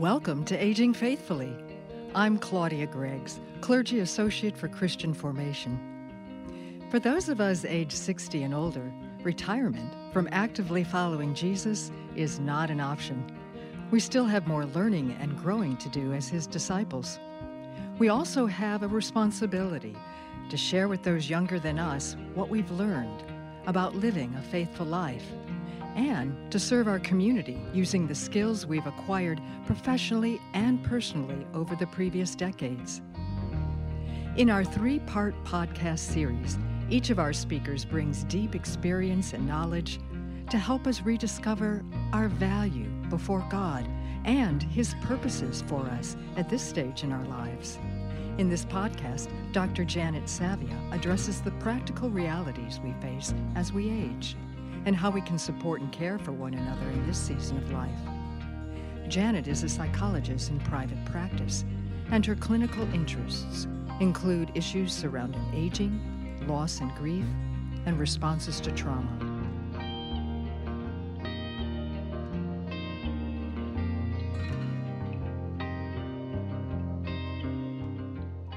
Welcome to Aging Faithfully. I'm Claudia Greggs, Clergy Associate for Christian Formation. For those of us age 60 and older, retirement from actively following Jesus is not an option. We still have more learning and growing to do as His disciples. We also have a responsibility to share with those younger than us what we've learned about living a faithful life and to serve our community using the skills we've acquired professionally and personally over the previous decades. In our three part podcast series, each of our speakers brings deep experience and knowledge to help us rediscover our value before God and His purposes for us at this stage in our lives. In this podcast, Dr. Janet Savia addresses the practical realities we face as we age and how we can support and care for one another in this season of life. Janet is a psychologist in private practice, and her clinical interests include issues surrounding aging, loss and grief, and responses to trauma.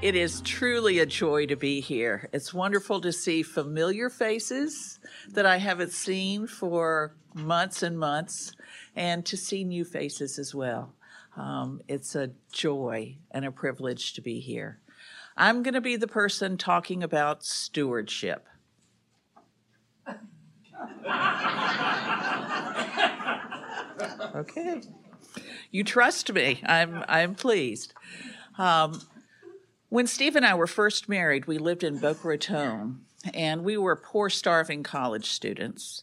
It is truly a joy to be here. It's wonderful to see familiar faces that I haven't seen for months and months, and to see new faces as well. Um, it's a joy and a privilege to be here. I'm going to be the person talking about stewardship. okay. You trust me. I'm, I'm pleased. Um, when Steve and I were first married, we lived in Boca Raton, and we were poor, starving college students.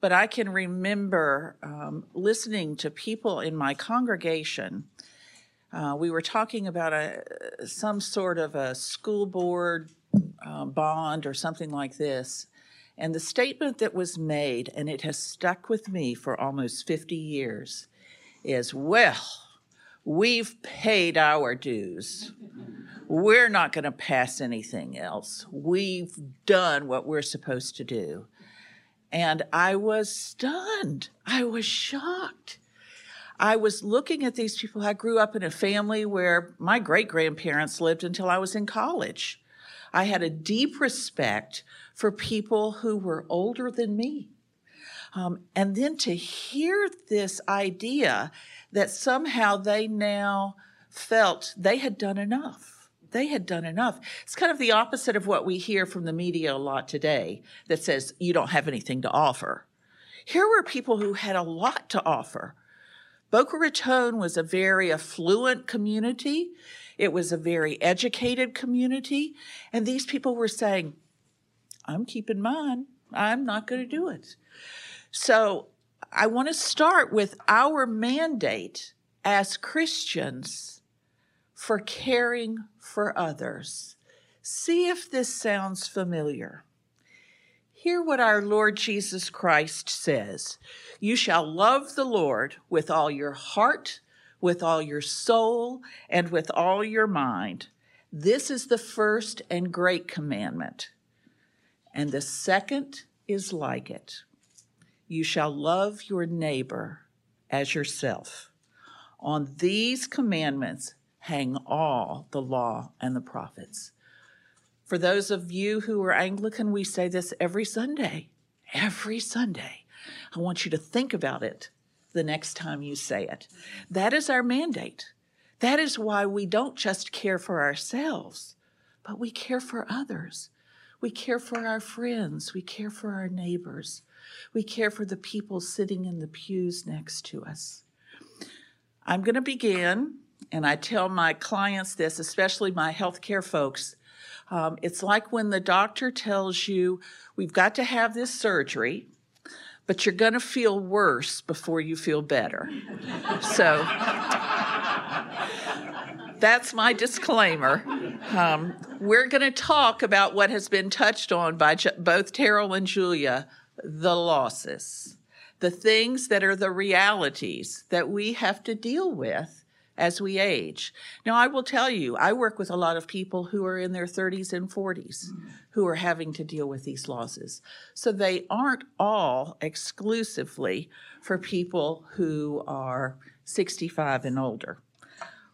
But I can remember um, listening to people in my congregation. Uh, we were talking about a some sort of a school board uh, bond or something like this, and the statement that was made, and it has stuck with me for almost 50 years, is, "Well, we've paid our dues." we're not going to pass anything else. We've done what we're supposed to do. And I was stunned. I was shocked. I was looking at these people. I grew up in a family where my great grandparents lived until I was in college. I had a deep respect for people who were older than me. Um, and then to hear this idea that somehow they now felt they had done enough they had done enough. It's kind of the opposite of what we hear from the media a lot today that says you don't have anything to offer. Here were people who had a lot to offer. Boca Raton was a very affluent community. It was a very educated community. And these people were saying, I'm keeping mine. I'm not going to do it. So I want to start with our mandate as Christians for caring for others. See if this sounds familiar. Hear what our Lord Jesus Christ says You shall love the Lord with all your heart, with all your soul, and with all your mind. This is the first and great commandment. And the second is like it You shall love your neighbor as yourself. On these commandments hang all the law and the prophets. For those of you who are Anglican, we say this every Sunday. Every Sunday. I want you to think about it the next time you say it. That is our mandate. That is why we don't just care for ourselves, but we care for others. We care for our friends. We care for our neighbors. We care for the people sitting in the pews next to us. I'm going to begin and I tell my clients this, especially my healthcare folks. Um, it's like when the doctor tells you, we've got to have this surgery, but you're going to feel worse before you feel better. so that's my disclaimer. Um, we're going to talk about what has been touched on by both Terrell and Julia the losses, the things that are the realities that we have to deal with as we age. Now, I will tell you, I work with a lot of people who are in their 30s and 40s who are having to deal with these losses. So they aren't all exclusively for people who are 65 and older.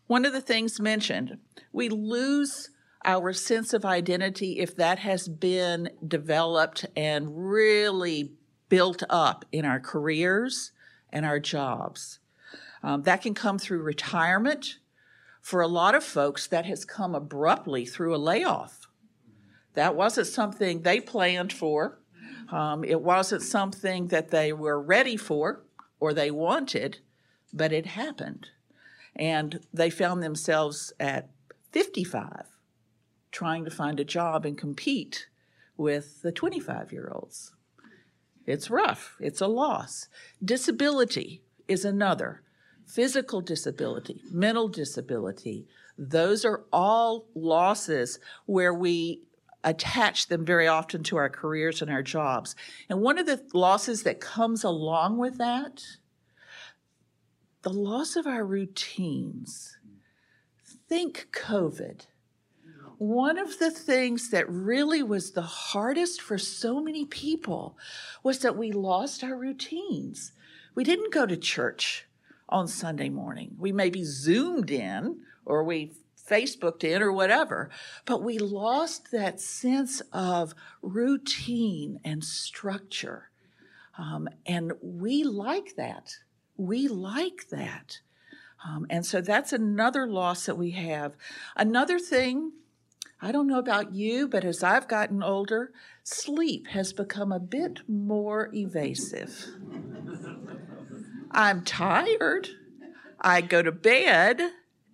One of the things mentioned, we lose our sense of identity if that has been developed and really built up in our careers and our jobs. Um, that can come through retirement. For a lot of folks, that has come abruptly through a layoff. That wasn't something they planned for. Um, it wasn't something that they were ready for or they wanted, but it happened. And they found themselves at 55 trying to find a job and compete with the 25 year olds. It's rough, it's a loss. Disability is another. Physical disability, mental disability, those are all losses where we attach them very often to our careers and our jobs. And one of the losses that comes along with that, the loss of our routines. Think COVID one of the things that really was the hardest for so many people was that we lost our routines. We didn't go to church on Sunday morning. We maybe Zoomed in or we Facebooked in or whatever, but we lost that sense of routine and structure. Um, and we like that. We like that. Um, and so that's another loss that we have. Another thing I don't know about you, but as I've gotten older, sleep has become a bit more evasive. I'm tired. I go to bed,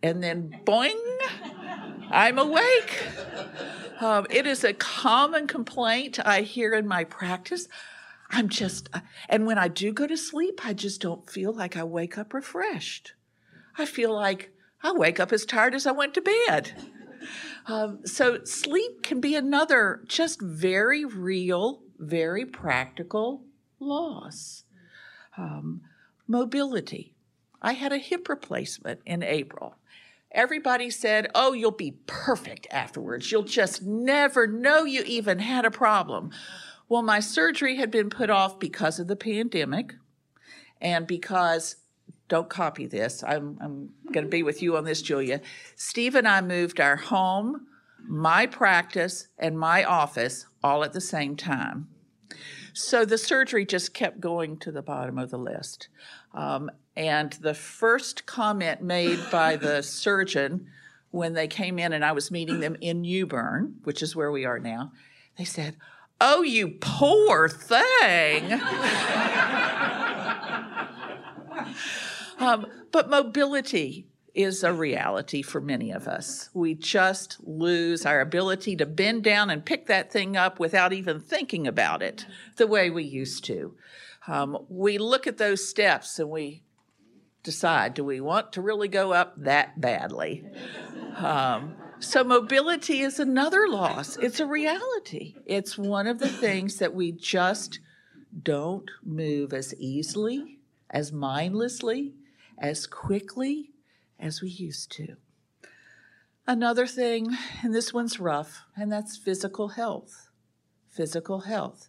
and then boing, I'm awake. Um, it is a common complaint I hear in my practice. I'm just, and when I do go to sleep, I just don't feel like I wake up refreshed. I feel like I wake up as tired as I went to bed. Um, so sleep can be another just very real, very practical loss. Um, mobility. I had a hip replacement in April. Everybody said, Oh, you'll be perfect afterwards. You'll just never know you even had a problem. Well, my surgery had been put off because of the pandemic and because don't copy this. I'm, I'm going to be with you on this, Julia. Steve and I moved our home, my practice, and my office all at the same time. So the surgery just kept going to the bottom of the list. Um, and the first comment made by the surgeon when they came in and I was meeting them in New Bern, which is where we are now, they said, Oh, you poor thing. Um, but mobility is a reality for many of us. We just lose our ability to bend down and pick that thing up without even thinking about it the way we used to. Um, we look at those steps and we decide do we want to really go up that badly? Um, so, mobility is another loss. It's a reality. It's one of the things that we just don't move as easily, as mindlessly, as quickly as we used to. Another thing, and this one's rough, and that's physical health. Physical health.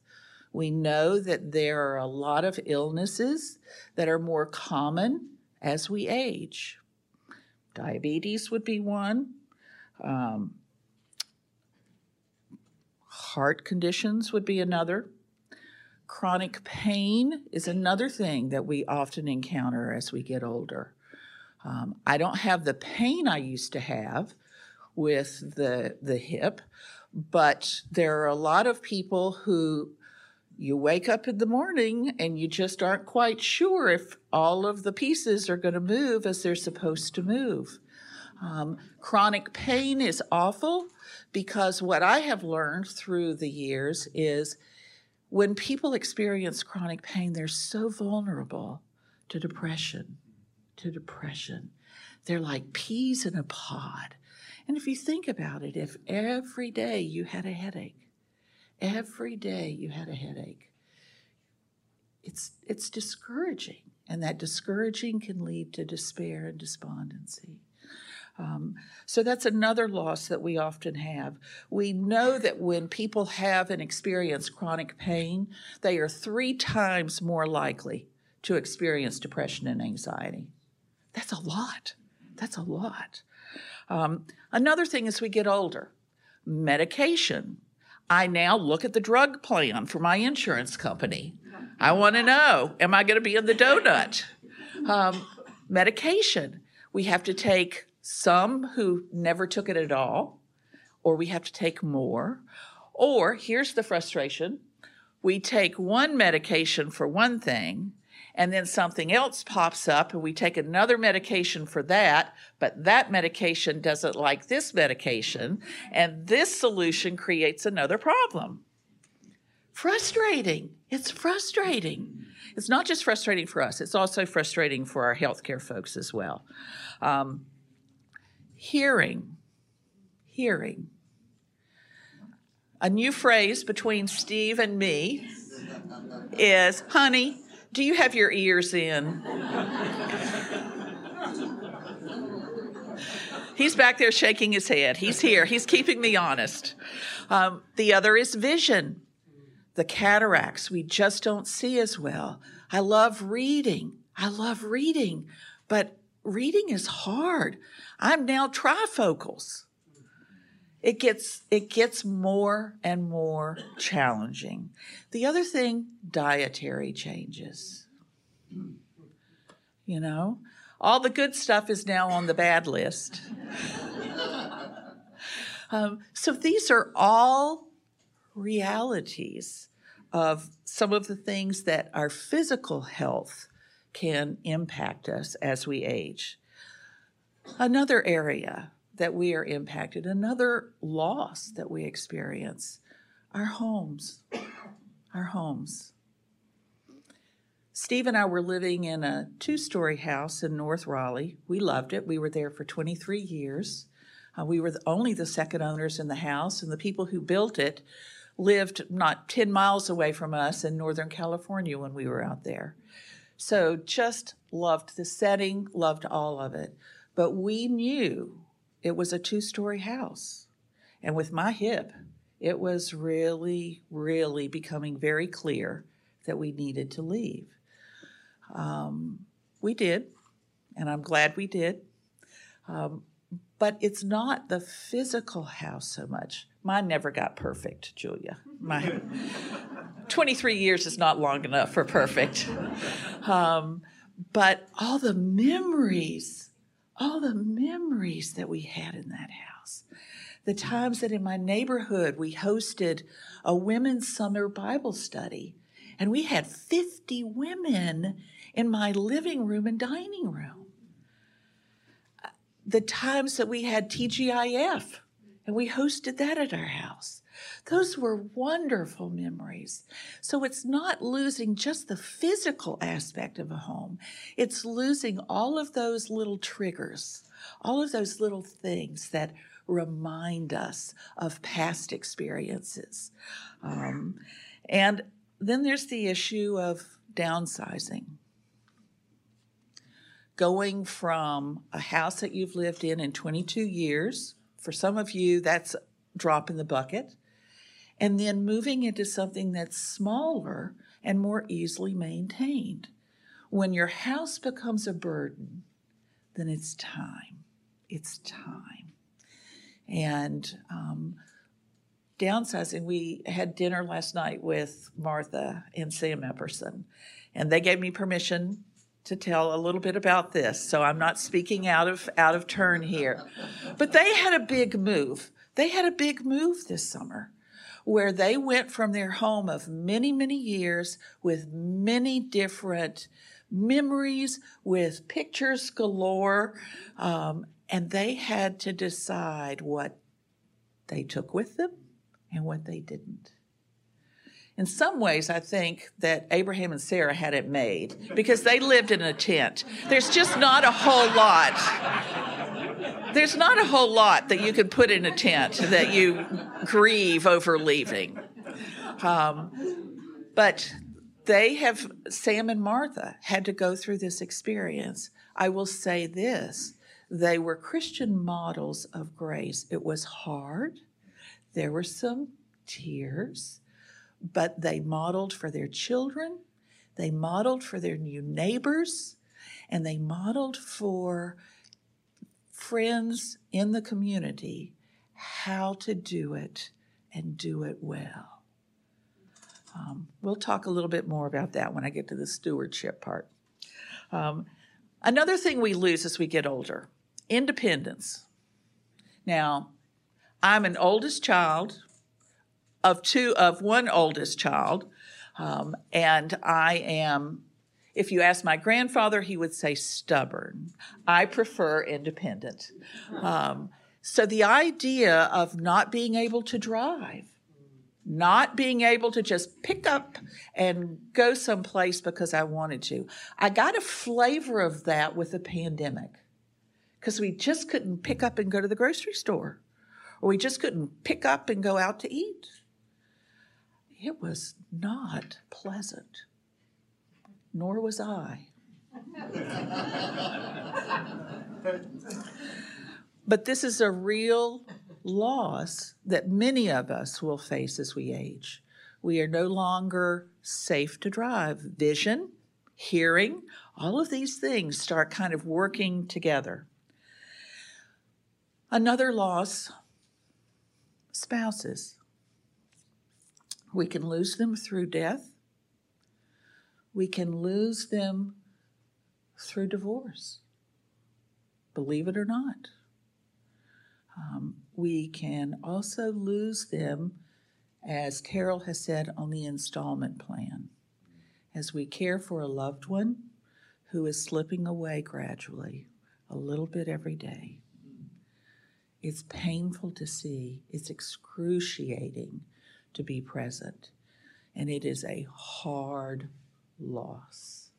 We know that there are a lot of illnesses that are more common as we age. Diabetes would be one. Um, heart conditions would be another. Chronic pain is another thing that we often encounter as we get older. Um, I don't have the pain I used to have with the, the hip, but there are a lot of people who you wake up in the morning and you just aren't quite sure if all of the pieces are going to move as they're supposed to move. Um, chronic pain is awful because what I have learned through the years is when people experience chronic pain, they're so vulnerable to depression, to depression. They're like peas in a pod. And if you think about it, if every day you had a headache, every day you had a headache, it's, it's discouraging. And that discouraging can lead to despair and despondency. Um, so that's another loss that we often have. We know that when people have and experience chronic pain, they are three times more likely to experience depression and anxiety. That's a lot. That's a lot. Um, another thing as we get older, medication. I now look at the drug plan for my insurance company. I want to know, am I going to be in the donut? Um, medication. We have to take some who never took it at all, or we have to take more. Or here's the frustration we take one medication for one thing, and then something else pops up, and we take another medication for that, but that medication doesn't like this medication, and this solution creates another problem. Frustrating. It's frustrating. It's not just frustrating for us, it's also frustrating for our healthcare folks as well. Um, hearing. Hearing. A new phrase between Steve and me is, honey, do you have your ears in? He's back there shaking his head. He's here. He's keeping me honest. Um, the other is vision. The cataracts, we just don't see as well. I love reading. I love reading, but reading is hard. I'm now trifocals. It gets it gets more and more challenging. The other thing, dietary changes. You know, all the good stuff is now on the bad list. um, so these are all realities of some of the things that our physical health can impact us as we age. Another area that we are impacted, another loss that we experience, our homes. Our homes. Steve and I were living in a two story house in North Raleigh. We loved it. We were there for 23 years. Uh, we were the, only the second owners in the house, and the people who built it lived not 10 miles away from us in Northern California when we were out there. So just loved the setting, loved all of it. But we knew it was a two story house. And with my hip, it was really, really becoming very clear that we needed to leave. Um, we did, and I'm glad we did. Um, but it's not the physical house so much. Mine never got perfect, Julia. My 23 years is not long enough for perfect. Um, but all the memories, all the memories that we had in that house. The times that in my neighborhood we hosted a women's summer Bible study, and we had 50 women in my living room and dining room. The times that we had TGIF, and we hosted that at our house. Those were wonderful memories. So it's not losing just the physical aspect of a home, it's losing all of those little triggers, all of those little things that remind us of past experiences. Um, and then there's the issue of downsizing. Going from a house that you've lived in in 22 years, for some of you, that's drop in the bucket and then moving into something that's smaller and more easily maintained. When your house becomes a burden, then it's time. It's time. And um, downsizing, we had dinner last night with Martha and Sam Epperson, and they gave me permission to tell a little bit about this. So I'm not speaking out of out of turn here. But they had a big move. They had a big move this summer where they went from their home of many, many years with many different memories, with pictures galore, um, and they had to decide what they took with them and what they didn't. In some ways, I think that Abraham and Sarah had it made because they lived in a tent. There's just not a whole lot there's not a whole lot that you could put in a tent that you grieve over leaving. Um, but they have, Sam and Martha had to go through this experience. I will say this they were Christian models of grace. It was hard, there were some tears, but they modeled for their children, they modeled for their new neighbors, and they modeled for friends in the community how to do it and do it well. Um, we'll talk a little bit more about that when I get to the stewardship part. Um, another thing we lose as we get older independence. Now, I'm an oldest child of two of one oldest child, um, and I am. If you ask my grandfather, he would say stubborn. I prefer independent. Um, so the idea of not being able to drive not being able to just pick up and go someplace because I wanted to. I got a flavor of that with the pandemic because we just couldn't pick up and go to the grocery store, or we just couldn't pick up and go out to eat. It was not pleasant, nor was I. but this is a real loss that many of us will face as we age. We are no longer safe to drive. Vision, hearing, all of these things start kind of working together. Another loss spouses. We can lose them through death. We can lose them through divorce. Believe it or not. Um, we can also lose them, as Carol has said, on the installment plan. As we care for a loved one who is slipping away gradually, a little bit every day. It's painful to see, it's excruciating to be present, and it is a hard loss,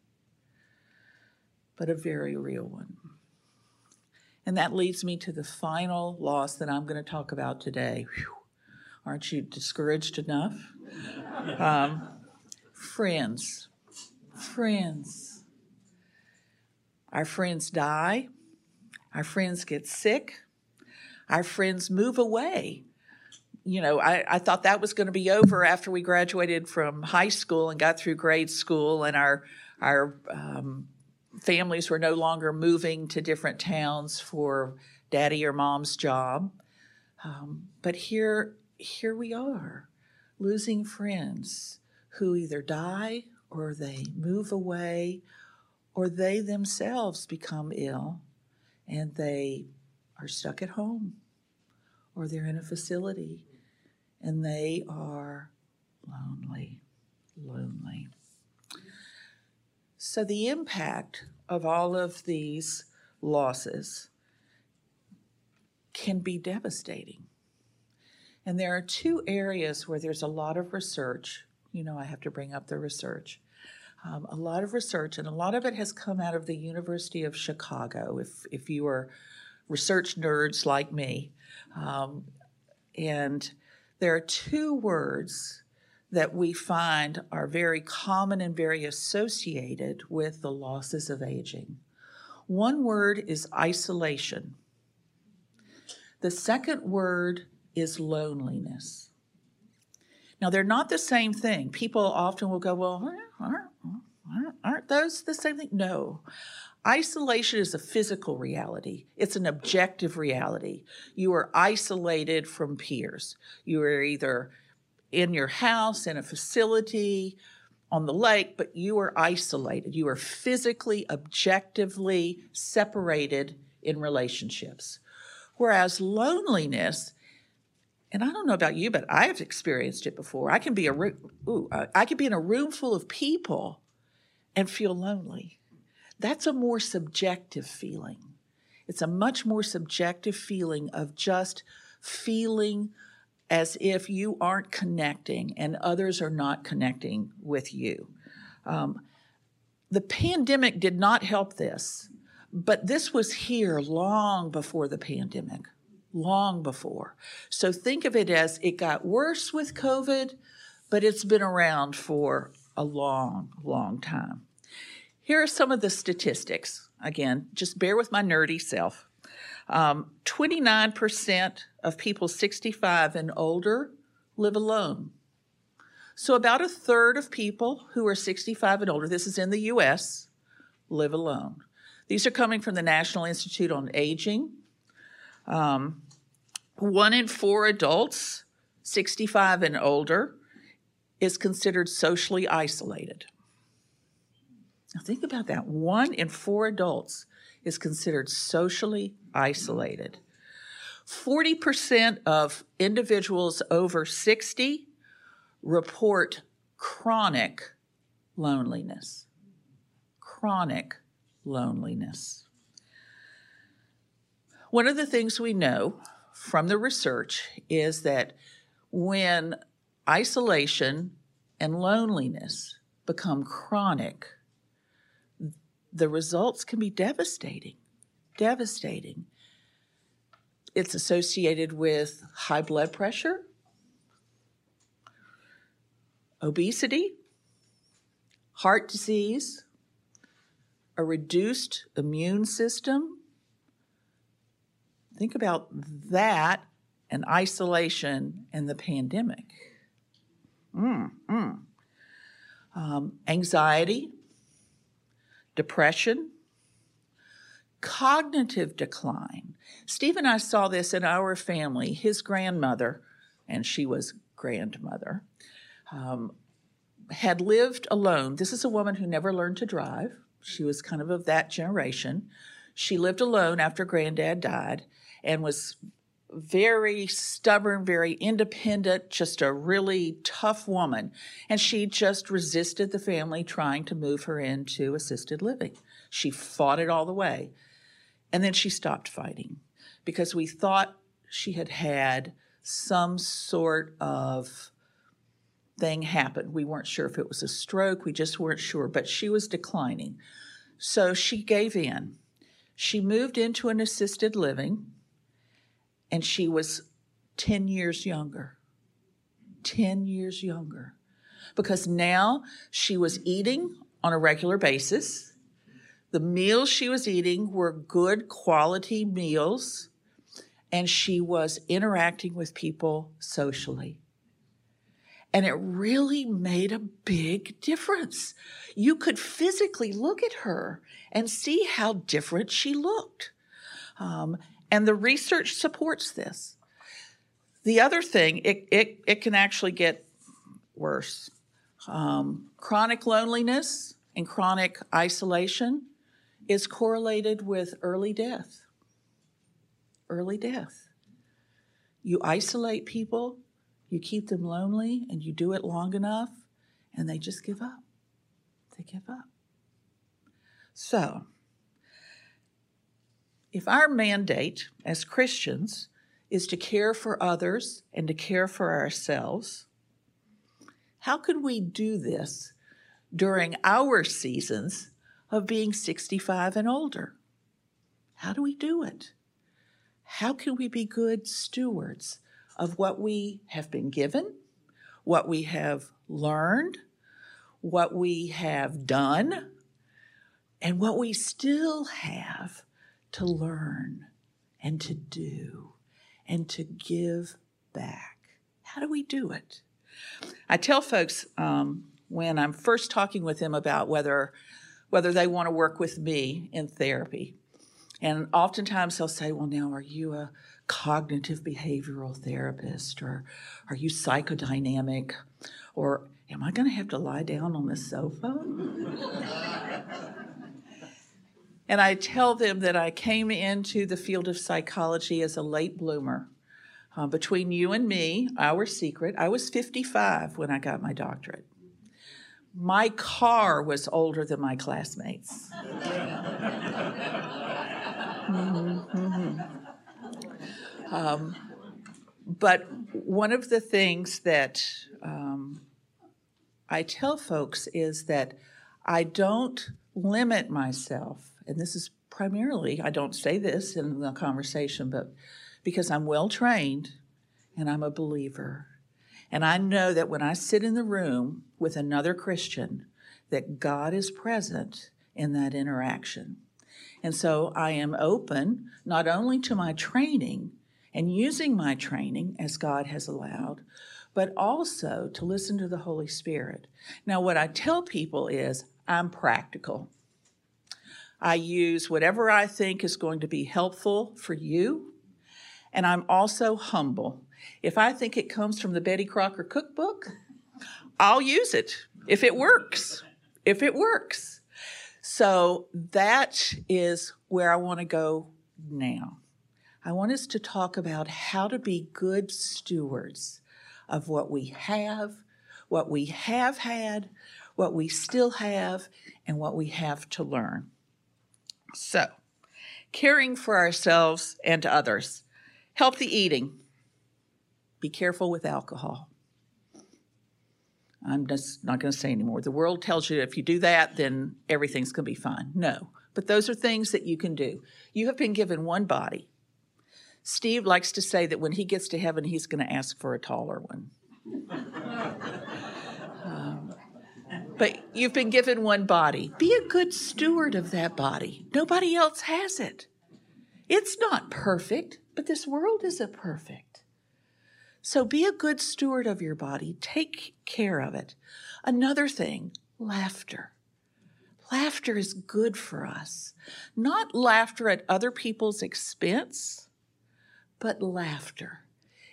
but a very real one. And that leads me to the final loss that I'm going to talk about today. Whew. Aren't you discouraged enough? Um, friends. Friends. Our friends die. Our friends get sick. Our friends move away. You know, I, I thought that was going to be over after we graduated from high school and got through grade school, and our our um, families were no longer moving to different towns for daddy or mom's job. Um, but here, here we are, losing friends who either die or they move away or they themselves become ill and they are stuck at home or they're in a facility and they are lonely, lonely. So, the impact of all of these losses can be devastating. And there are two areas where there's a lot of research. You know, I have to bring up the research. Um, a lot of research, and a lot of it has come out of the University of Chicago, if, if you are research nerds like me. Um, and there are two words that we find are very common and very associated with the losses of aging. One word is isolation. The second word is loneliness. Now, they're not the same thing. People often will go, Well, aren't, aren't, those the same thing? No. Isolation is a physical reality. It's an objective reality. You are isolated from peers. You are either in your house, in a facility, on the lake, but you are isolated. You are physically, objectively separated in relationships. Whereas loneliness, and I don't know about you, but I have experienced it before. I can be a ooh, I can be in a room full of people and feel lonely. That's a more subjective feeling. It's a much more subjective feeling of just feeling as if you aren't connecting and others are not connecting with you. Um, the pandemic did not help this, but this was here long before the pandemic, long before. So think of it as it got worse with COVID, but it's been around for a long, long time. Here are some of the statistics. Again, just bear with my nerdy self. Um, 29% of people 65 and older live alone. So, about a third of people who are 65 and older, this is in the US, live alone. These are coming from the National Institute on Aging. Um, one in four adults, 65 and older, is considered socially isolated. Now, think about that. One in four adults is considered socially isolated. 40% of individuals over 60 report chronic loneliness. Chronic loneliness. One of the things we know from the research is that when isolation and loneliness become chronic, the results can be devastating. Devastating. It's associated with high blood pressure, obesity, heart disease, a reduced immune system. Think about that and isolation and the pandemic. Mm, mm. Um, anxiety, depression, cognitive decline. Steve and I saw this in our family. His grandmother, and she was grandmother, um, had lived alone. This is a woman who never learned to drive. She was kind of of that generation. She lived alone after granddad died and was very stubborn, very independent, just a really tough woman. And she just resisted the family trying to move her into assisted living. She fought it all the way. And then she stopped fighting because we thought she had had some sort of thing happen. We weren't sure if it was a stroke, we just weren't sure, but she was declining. So she gave in. She moved into an assisted living and she was 10 years younger. 10 years younger. Because now she was eating on a regular basis. The meals she was eating were good quality meals, and she was interacting with people socially. And it really made a big difference. You could physically look at her and see how different she looked. Um, and the research supports this. The other thing, it, it, it can actually get worse. Um, chronic loneliness and chronic isolation is correlated with early death. Early death. You isolate people, you keep them lonely, and you do it long enough, and they just give up. They give up. So, if our mandate as Christians is to care for others and to care for ourselves, how can we do this during our seasons of being 65 and older? How do we do it? How can we be good stewards of what we have been given, what we have learned, what we have done, and what we still have to learn and to do and to give back. How do we do it? I tell folks um, when I'm first talking with them about whether whether they want to work with me in therapy, and oftentimes they'll say, "Well, now are you a cognitive behavioral therapist, or are you psychodynamic, or am I going to have to lie down on the sofa?" And I tell them that I came into the field of psychology as a late bloomer. Uh, between you and me, our secret, I was 55 when I got my doctorate. My car was older than my classmates. mm-hmm, mm-hmm. Um, but one of the things that um, I tell folks is that I don't limit myself and this is primarily, I don't say this in the conversation, but because I'm well trained and I'm a believer. And I know that when I sit in the room with another Christian, that God is present in that interaction. And so I am open not only to my training and using my training as God has allowed, but also to listen to the Holy Spirit. Now, what I tell people is I'm practical. I use whatever I think is going to be helpful for you, and I'm also humble. If I think it comes from the Betty Crocker cookbook, I'll use it if it works. If it works. So that is where I want to go now. I want us to talk about how to be good stewards of what we have, what we have had, what we still have, and what we have to learn. So, caring for ourselves and others, healthy eating, be careful with alcohol. I'm just not going to say anymore. The world tells you if you do that, then everything's going to be fine. No. But those are things that you can do. You have been given one body. Steve likes to say that when he gets to heaven, he's going to ask for a taller one. but you've been given one body. Be a good steward of that body. Nobody else has it. It's not perfect, but this world isn't perfect. So be a good steward of your body. Take care of it. Another thing, laughter. Laughter is good for us. Not laughter at other people's expense, but laughter.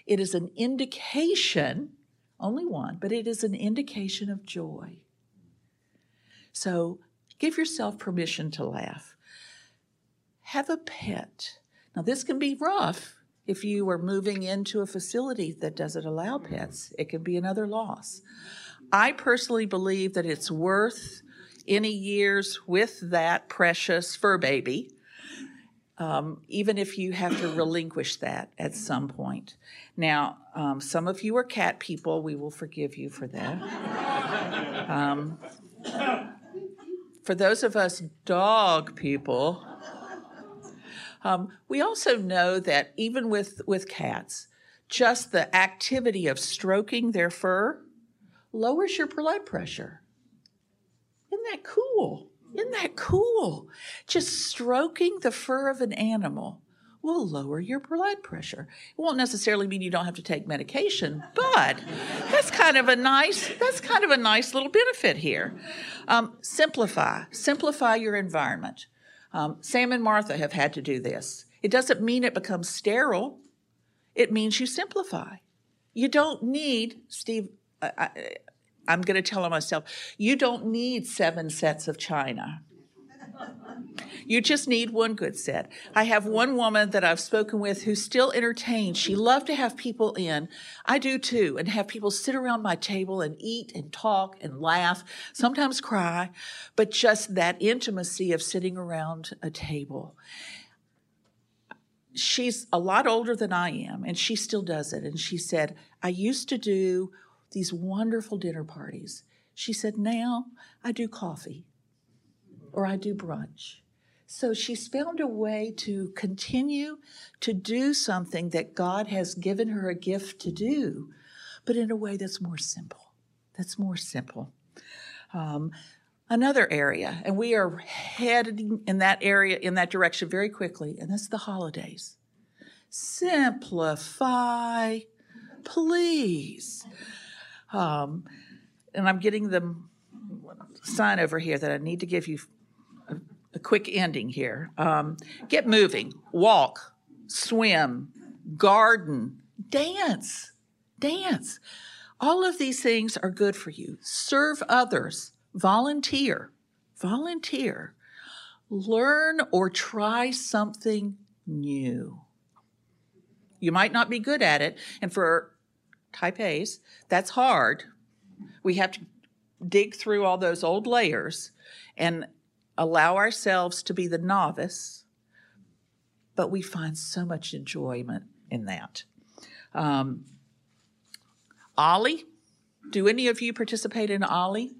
It is an indication, only one, but it is an indication of joy. So give yourself permission to laugh. Have a pet. Now, this can be rough if you are moving into a facility that doesn't allow pets, it can be another loss. I personally believe that it's worth any years with that precious fur baby, um, even if you have to relinquish that at some point. Now, um, some of you are cat people. We will forgive you for that. Um, for those of us dog people, um, we also know that even with, with cats, just the activity of stroking their fur lowers your blood pressure. Isn't that cool? Isn't that cool? Just stroking the fur of an animal will lower your blood pressure. It won't necessarily mean you don't have to take medication, but that's kind of a nice that's kind of a nice little benefit here. Um, simplify, simplify your environment. Um, Sam and Martha have had to do this. It doesn't mean it becomes sterile, it means you simplify. You don't need, Steve, I, am going to tell myself, you don't need seven sets of china. You just need one good set. I have one woman that I've spoken with who still entertains. She loved to have people in. I do too, and have people sit around my table and eat and talk and laugh, sometimes cry, but just that intimacy of sitting around a table. She's a lot older than I am, and she still does it. And she said, I used to do these wonderful dinner parties. She said, now I do coffee or I do brunch. So she's found a way to continue to do something that God has given her a gift to do, but in a way that's more simple. That's more simple. Um, another area, and we are heading in that area, in that direction very quickly, and that's the holidays. Simplify, please. Um, and I'm getting the sign over here that I need to give you a quick ending here. Um, get moving, walk, swim, garden, dance, dance. All of these things are good for you. Serve others, volunteer, volunteer. Learn or try something new. You might not be good at it, and for type A's, that's hard. We have to dig through all those old layers and allow ourselves to be the novice, but we find so much enjoyment in that. Um, OLLI, do any of you participate in OLLI?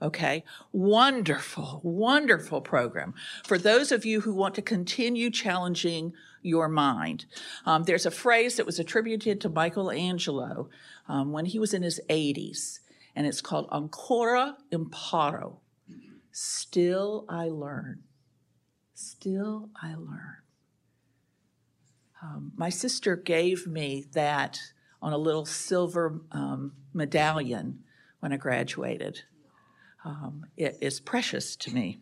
Okay, wonderful, wonderful program for those of you who want to continue challenging your mind. Um, there's a phrase that was attributed to Michelangelo um, when he was in his 80s, and it's called ancora imparo. Still I learn. Still I learn. Um, my sister gave me that on a little silver um, medallion when I graduated. Um, it is precious to me.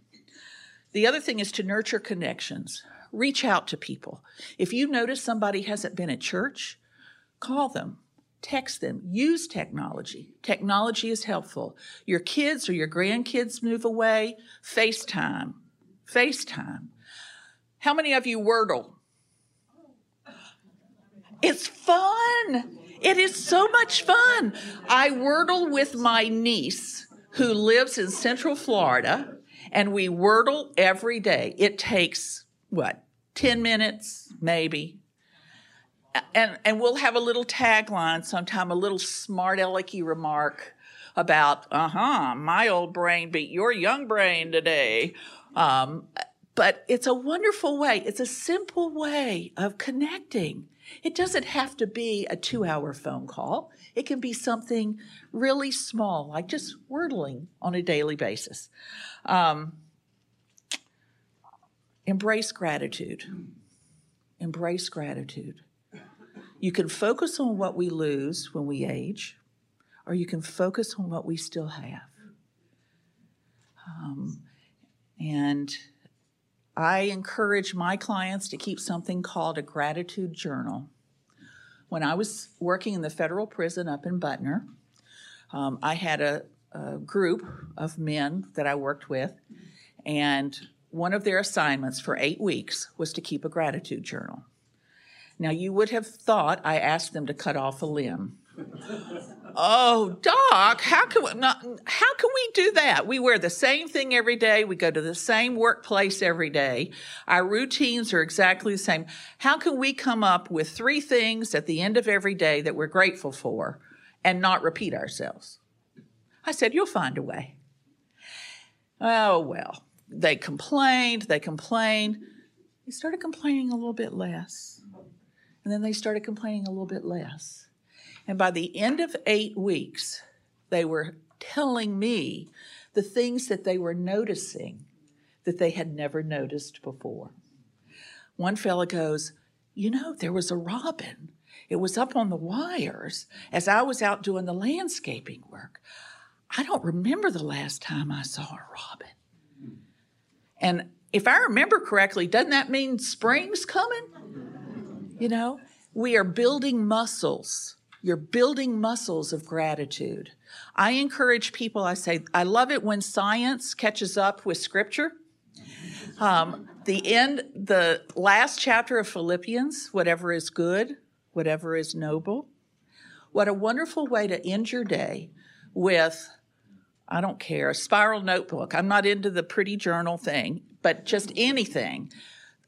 The other thing is to nurture connections. Reach out to people. If you notice somebody hasn't been at church, call them, text them, use technology. Technology is helpful. Your kids or your grandkids move away, FaceTime. FaceTime. How many of you Wordle? It's fun. It is so much fun. I Wordle with my niece who lives in Central Florida, and we Wordle every day. It takes, what, 10 minutes, maybe. And, and we'll have a little tagline sometime, a little smart alecky remark about, uh huh, my old brain beat your young brain today. Um, but it's a wonderful way, it's a simple way of connecting. It doesn't have to be a two hour phone call. It can be something really small, like just wordling on a daily basis. Um, embrace gratitude. Embrace gratitude. You can focus on what we lose when we age, or you can focus on what we still have. Um, and I encourage my clients to keep something called a gratitude journal. When I was working in the federal prison up in Butner, um, I had a, a group of men that I worked with, and one of their assignments for eight weeks was to keep a gratitude journal. Now, you would have thought I asked them to cut off a limb. oh, Doc, how can we not, how can we do that? We wear the same thing every day. We go to the same workplace every day. Our routines are exactly the same. How can we come up with three things at the end of every day that we're grateful for and not repeat ourselves? I said, You'll find a way. Oh, well, they complained, they complained. They started complaining a little bit less. And then they started complaining a little bit less. And by the end of eight weeks, they were telling me the things that they were noticing that they had never noticed before. One fella goes, You know, there was a robin. It was up on the wires as I was out doing the landscaping work. I don't remember the last time I saw a robin. And if I remember correctly, doesn't that mean spring's coming? You know, we are building muscles you're building muscles of gratitude. I encourage people, I say, I love it when science catches up with scripture. Um, the end, the last chapter of Philippians, whatever is good, whatever is noble. What a wonderful way to end your day with, I don't care, a spiral notebook. I'm not into the pretty journal thing, but just anything.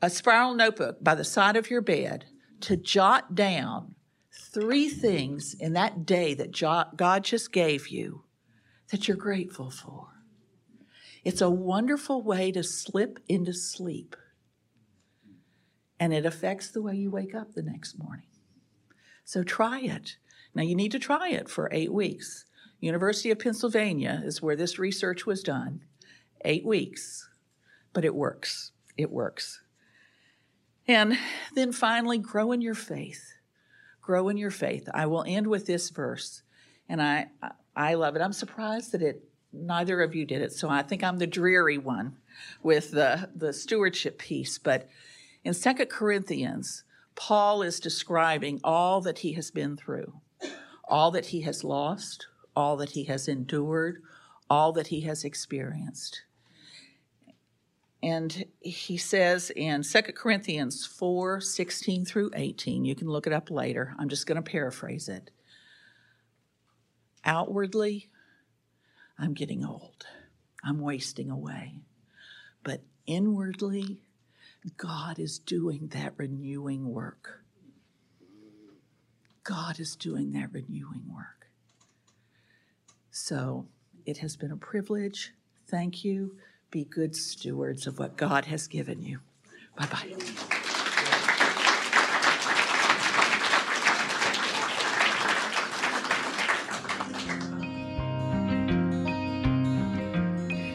A spiral notebook by the side of your bed to jot down three things in that day that God just gave you that you're grateful for. It's a wonderful way to slip into sleep. And it affects the way you wake up the next morning. So try it. Now, you need to try it for eight weeks. University of Pennsylvania is where this research was done. Eight weeks, but it works. It works. And then finally, grow in your faith grow in your faith. I will end with this verse, and I I love it. I'm surprised that it neither of you did it, so I think I'm the dreary one with the the stewardship piece. But in Second Corinthians, Paul is describing all that he has been through, all that he has lost, all that he has endured, all that he has experienced. And he says in 2 Corinthians 4 16 through 18, you can look it up later. I'm just going to paraphrase it. Outwardly, I'm getting old, I'm wasting away. But inwardly, God is doing that renewing work. God is doing that renewing work. So It has been a privilege. Thank you. Be good stewards of what God has given you. Bye bye.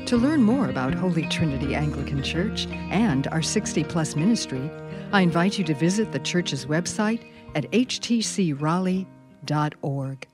To learn more about Holy Trinity Anglican Church and our 60 plus ministry, I invite you to visit the church's website at htcraleigh.org.